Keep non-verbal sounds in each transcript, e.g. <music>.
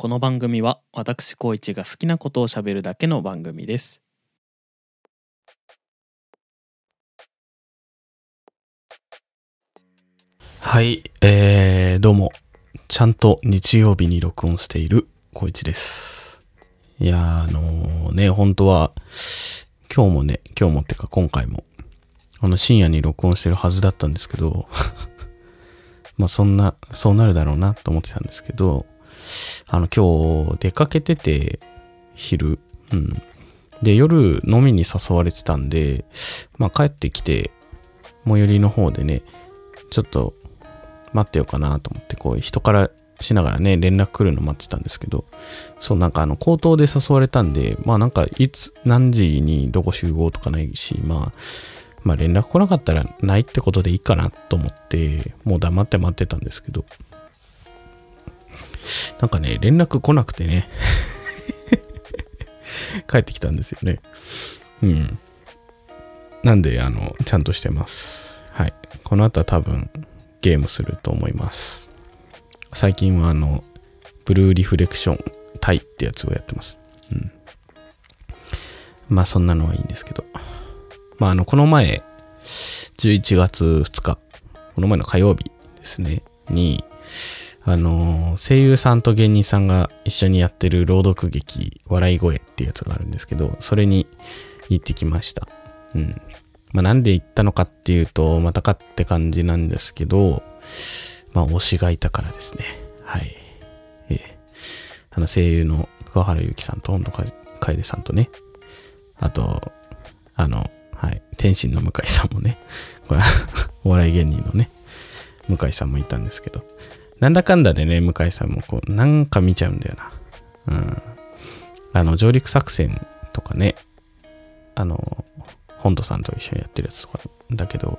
この番組は私高一が好きなことをしゃべるだけの番組です。はい、えー、どうも。ちゃんと日曜日に録音している高一です。いやーあのね本当は今日もね今日もってか今回もあの深夜に録音してるはずだったんですけど <laughs> まあそんなそうなるだろうなと思ってたんですけどあの、今日出かけてて、昼、うん。で、夜飲みに誘われてたんで、まあ帰ってきて、最寄りの方でね、ちょっと待ってようかなと思って、こう人からしながらね、連絡来るの待ってたんですけど、そうなんかあの、口頭で誘われたんで、まあなんかいつ、何時にどこ集合とかないし、まあ、まあ連絡来なかったらないってことでいいかなと思って、もう黙って待ってたんですけど、なんかね、連絡来なくてね。<laughs> 帰ってきたんですよね。うん。なんで、あの、ちゃんとしてます。はい。この後は多分、ゲームすると思います。最近は、あの、ブルーリフレクションタイってやつをやってます。うん。まあ、そんなのはいいんですけど。まあ、あの、この前、11月2日、この前の火曜日ですね、に、あの、声優さんと芸人さんが一緒にやってる朗読劇、笑い声っていうやつがあるんですけど、それに行ってきました。うん。まあ、なんで行ったのかっていうと、またかって感じなんですけど、まあ、推しがいたからですね。はい。ええ。あの、声優の桑原ゆきさんと、本当楓さんとね、あと、あの、はい、天心の向井さんもね、これお笑い芸人のね、向井さんもいたんですけど、なんだかんだでね、向井さんもこう、なんか見ちゃうんだよな。うん。あの、上陸作戦とかね、あの、本土さんと一緒にやってるやつとかだけど、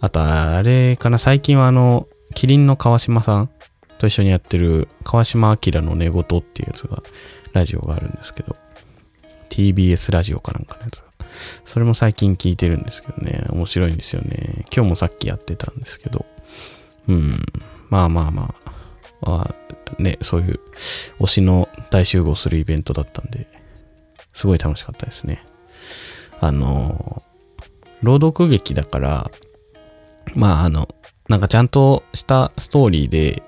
あと、あれかな、最近はあの、キリンの川島さんと一緒にやってる、川島明の寝言っていうやつが、ラジオがあるんですけど、TBS ラジオかなんかのやつが。それも最近聞いてるんですけどね、面白いんですよね。今日もさっきやってたんですけど、うん。まあまあまあ、あね、そういう推しの大集合するイベントだったんで、すごい楽しかったですね。あの、朗読劇だから、まああの、なんかちゃんとしたストーリーで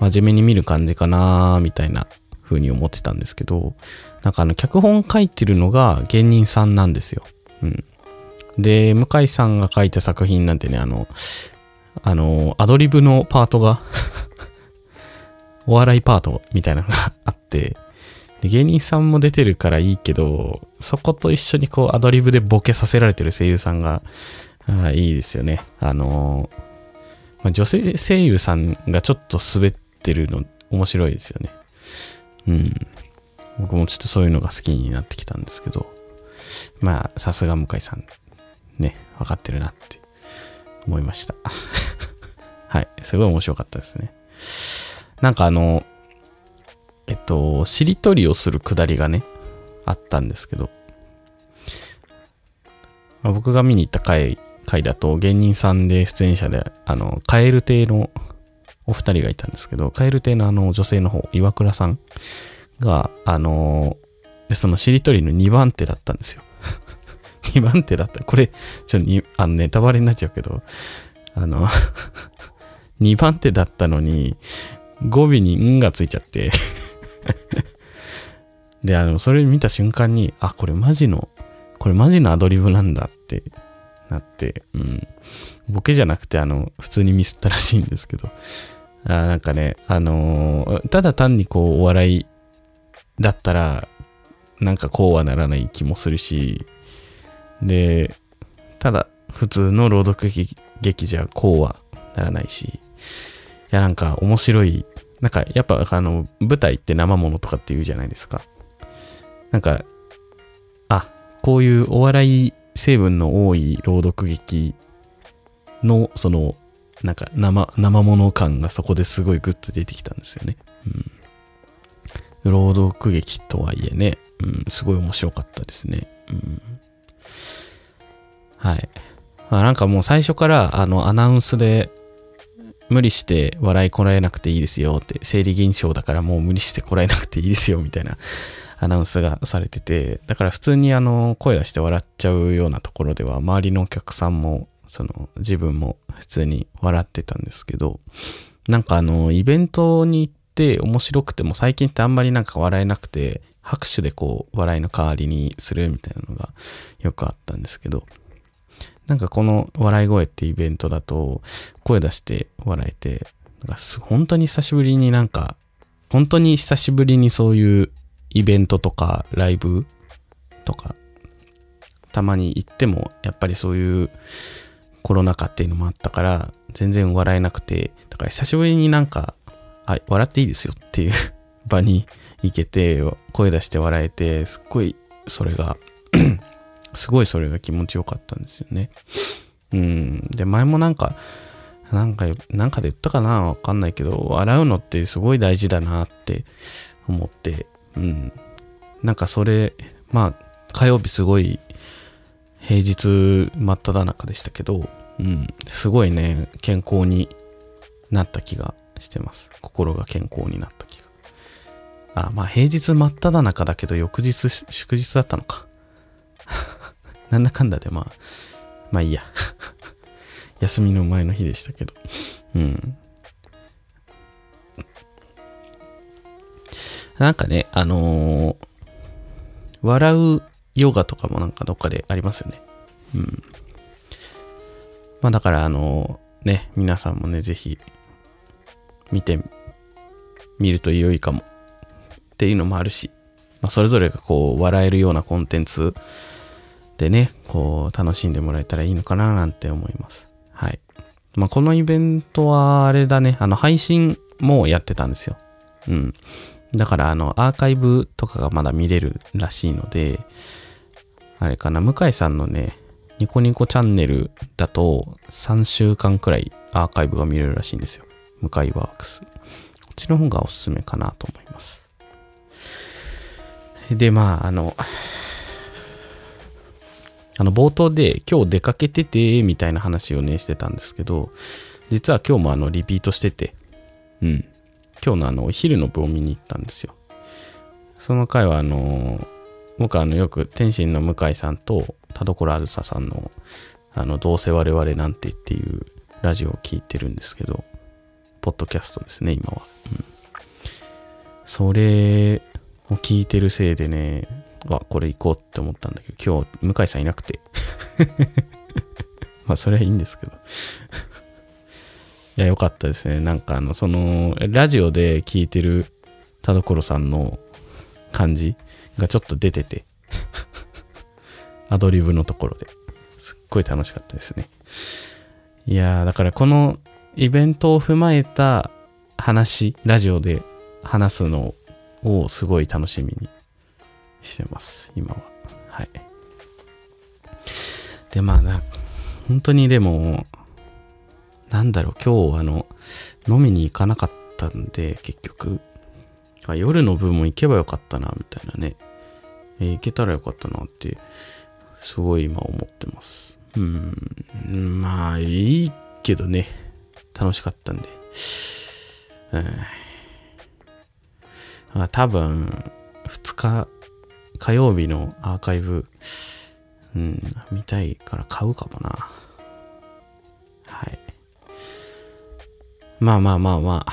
真面目に見る感じかなみたいな風に思ってたんですけど、なんかあの脚本書いてるのが芸人さんなんですよ。うん。で、向井さんが書いた作品なんてね、あの、あの、アドリブのパートがお笑いパートみたいなのがあって、で芸人さんも出てるからいいけど、そこと一緒にこうアドリブでボケさせられてる声優さんが、あいいですよね。あの、まあ、女性声優さんがちょっと滑ってるの面白いですよね。うん。僕もちょっとそういうのが好きになってきたんですけど、まあ、さすが向井さん、ね、分かってるなって思いました。<laughs> はい。すごい面白かったですね。なんかあの、えっと、しりとりをするくだりがね、あったんですけど、まあ、僕が見に行った回、回だと芸人さんで出演者で、あの、カエル亭のお二人がいたんですけど、カエル亭のあの女性の方、岩倉さんが、あの、で、そのしりとりの2番手だったんですよ。2番手だった。これ、ちょっとに、あの、ネタバレになっちゃうけど、あの、<laughs> 2番手だったのに、語尾にんがついちゃって <laughs> で、あの、それ見た瞬間に、あ、これマジの、これマジのアドリブなんだってなって、うん。ボケじゃなくて、あの、普通にミスったらしいんですけど、あなんかね、あのーただ単にこう、お笑いだったら、なんかこうはならない気もするし、で、ただ、普通の朗読劇じゃこうはならないし、いや、なんか面白い、なんかやっぱあの、舞台って生ものとかって言うじゃないですか。なんか、あ、こういうお笑い成分の多い朗読劇の、その、なんか生、生もの感がそこですごいグッと出てきたんですよね。うん。朗読劇とはいえね、うん、すごい面白かったですね。うん。はい。まあ、なんかもう最初から、あの、アナウンスで、無理して笑いこらえなくていいですよって、生理現象だからもう無理してこらえなくていいですよみたいな <laughs> アナウンスがされてて、だから普通にあの、声出して笑っちゃうようなところでは、周りのお客さんも、その、自分も普通に笑ってたんですけど、なんかあの、イベントに行って面白くても最近ってあんまりなんか笑えなくて、拍手でこう、笑いの代わりにするみたいなのがよくあったんですけど、なんかこの笑い声ってイベントだと、声出して笑えて、なんか本当に久しぶりになんか、本当に久しぶりにそういうイベントとかライブとか、たまに行っても、やっぱりそういうコロナ禍っていうのもあったから、全然笑えなくて、だから久しぶりになんか、あ、笑っていいですよっていう場 <laughs> に行けて、声出して笑えて、すっごいそれが <clears throat> すごいそれが気持ちよかったんですよね。うん。で、前もなんか、なんか、なんかで言ったかな？わかんないけど、笑うのってすごい大事だなって思って、うん。なんかそれ、まあ、火曜日すごい平日真っ只中でしたけど、うん。すごいね、健康になった気がしてます。心が健康になった気が。あ、まあ平日真っ只中だけど翌日祝日だったのか。<laughs> なんだかんだでまあ、まあいいや。<laughs> 休みの前の日でしたけど。うん。なんかね、あのー、笑うヨガとかもなんかどっかでありますよね。うん。まあだからあのー、ね、皆さんもね、ぜひ見てみると良いかもっていうのもあるし、まあ、それぞれがこう笑えるようなコンテンツでね、こう楽しんでもらえたらいいのかななんて思います。はい。まあ、このイベントはあれだね、あの配信もやってたんですよ。うん。だからあのアーカイブとかがまだ見れるらしいので、あれかな、向井さんのね、ニコニコチャンネルだと3週間くらいアーカイブが見れるらしいんですよ。向井ワークス。こっちの方がおすすめかなと思います。で、まあ、あの、あの、冒頭で今日出かけてて、みたいな話をね、してたんですけど、実は今日もあの、リピートしてて、うん。今日のあの、お昼の部を見に行ったんですよ。その回はあの、僕はあの、よく天心の向井さんと田所あずささんの、あの、どうせ我々なんてっていうラジオを聞いてるんですけど、ポッドキャストですね、今は。うん。それを聞いてるせいでね、あ、これ行こうって思ったんだけど、今日、向井さんいなくて。<laughs> まあ、それはいいんですけど。<laughs> いや、よかったですね。なんか、あの、その、ラジオで聞いてる田所さんの感じがちょっと出てて。<laughs> アドリブのところで。すっごい楽しかったですね。いやー、だからこのイベントを踏まえた話、ラジオで話すのをすごい楽しみにしてます、今は。はい。で、まあな、本当にでも、なんだろう、今日あの、飲みに行かなかったんで、結局、あ夜の分も行けばよかったな、みたいなね。えー、行けたらよかったなって、すごい今思ってます。うん、まあ、いいけどね、楽しかったんで。うん、多分、2日火曜日のアーカイブ、うん、見たいから買うかもな。はい。まあまあまあまあ、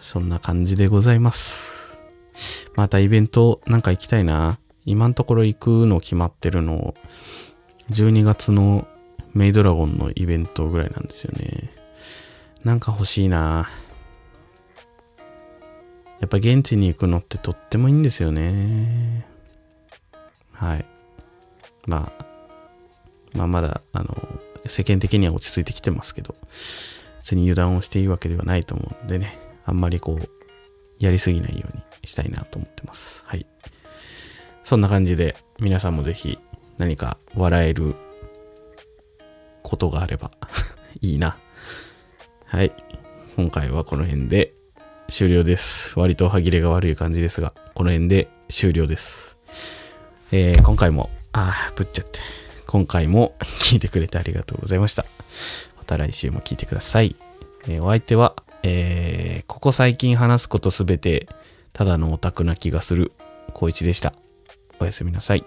そんな感じでございます。またイベントなんか行きたいな。今のところ行くの決まってるの、12月のメイドラゴンのイベントぐらいなんですよね。なんか欲しいな。やっぱ現地に行くのってとってもいいんですよね。はい。まあ、まあまだ、あの、世間的には落ち着いてきてますけど、別に油断をしていいわけではないと思うんでね、あんまりこう、やりすぎないようにしたいなと思ってます。はい。そんな感じで、皆さんもぜひ何か笑えることがあれば <laughs> いいな。はい。今回はこの辺で終了です。割と歯切れが悪い感じですが、この辺で終了です。えー、今回も、ああ、ぶっちゃって。今回も <laughs> 聞いてくれてありがとうございました。また来週も聞いてください。えーお相手は、えーここ最近話すことすべて、ただのオタクな気がする、光一でした。おやすみなさい。